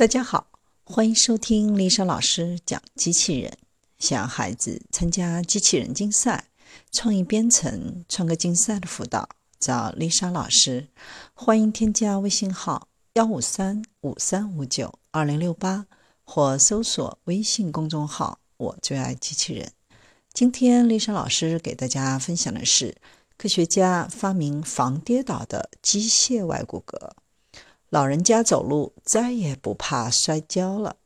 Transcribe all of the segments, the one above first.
大家好，欢迎收听丽莎老师讲机器人。想孩子参加机器人竞赛、创意编程、创客竞赛的辅导，找丽莎老师。欢迎添加微信号幺五三五三五九二零六八，或搜索微信公众号“我最爱机器人”。今天丽莎老师给大家分享的是科学家发明防跌倒的机械外骨骼。老人家走路再也不怕摔跤了。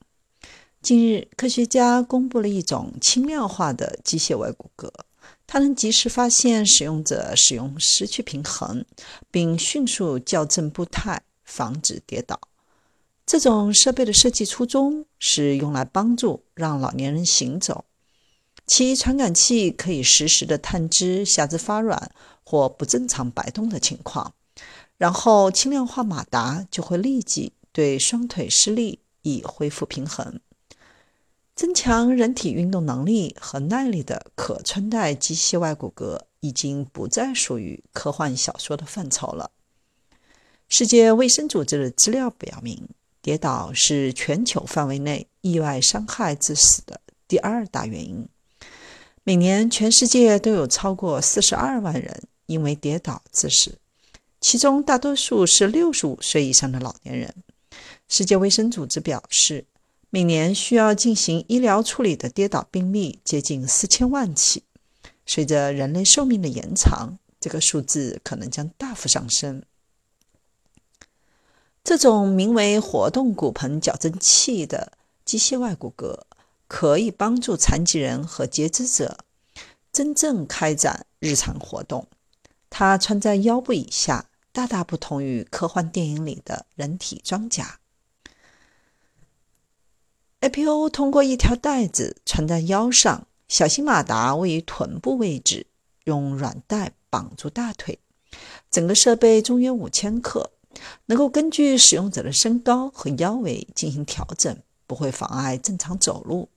近日，科学家公布了一种轻量化的机械外骨骼，它能及时发现使用者使用失去平衡，并迅速校正步态，防止跌倒。这种设备的设计初衷是用来帮助让老年人行走，其传感器可以实时的探知下肢发软或不正常摆动的情况。然后轻量化马达就会立即对双腿施力，以恢复平衡。增强人体运动能力和耐力的可穿戴机械外骨骼已经不再属于科幻小说的范畴了。世界卫生组织的资料表明，跌倒是全球范围内意外伤害致死的第二大原因。每年，全世界都有超过四十二万人因为跌倒致死。其中大多数是六十五岁以上的老年人。世界卫生组织表示，每年需要进行医疗处理的跌倒病例接近四千万起。随着人类寿命的延长，这个数字可能将大幅上升。这种名为活动骨盆矫正器的机械外骨骼，可以帮助残疾人和截肢者真正开展日常活动。它穿在腰部以下。大大不同于科幻电影里的人体装甲。APO 通过一条带子穿在腰上，小型马达位于臀部位置，用软带绑住大腿。整个设备重约五千克，能够根据使用者的身高和腰围进行调整，不会妨碍正常走路。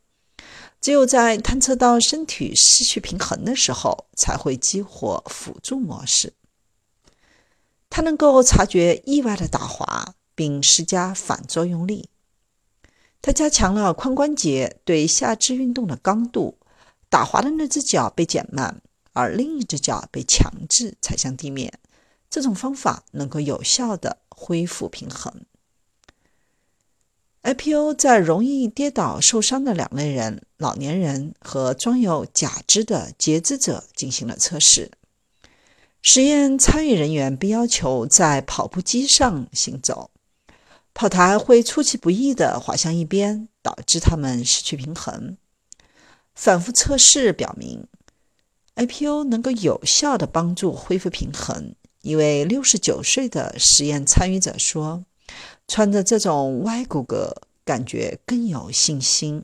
只有在探测到身体失去平衡的时候，才会激活辅助模式。它能够察觉意外的打滑，并施加反作用力。它加强了髋关节对下肢运动的刚度，打滑的那只脚被减慢，而另一只脚被强制踩向地面。这种方法能够有效地恢复平衡。IPO 在容易跌倒受伤的两类人——老年人和装有假肢的截肢者进行了测试。实验参与人员被要求在跑步机上行走，跑台会出其不意地滑向一边，导致他们失去平衡。反复测试表明，IPO 能够有效地帮助恢复平衡。一位69岁的实验参与者说：“穿着这种歪骨骼，感觉更有信心。”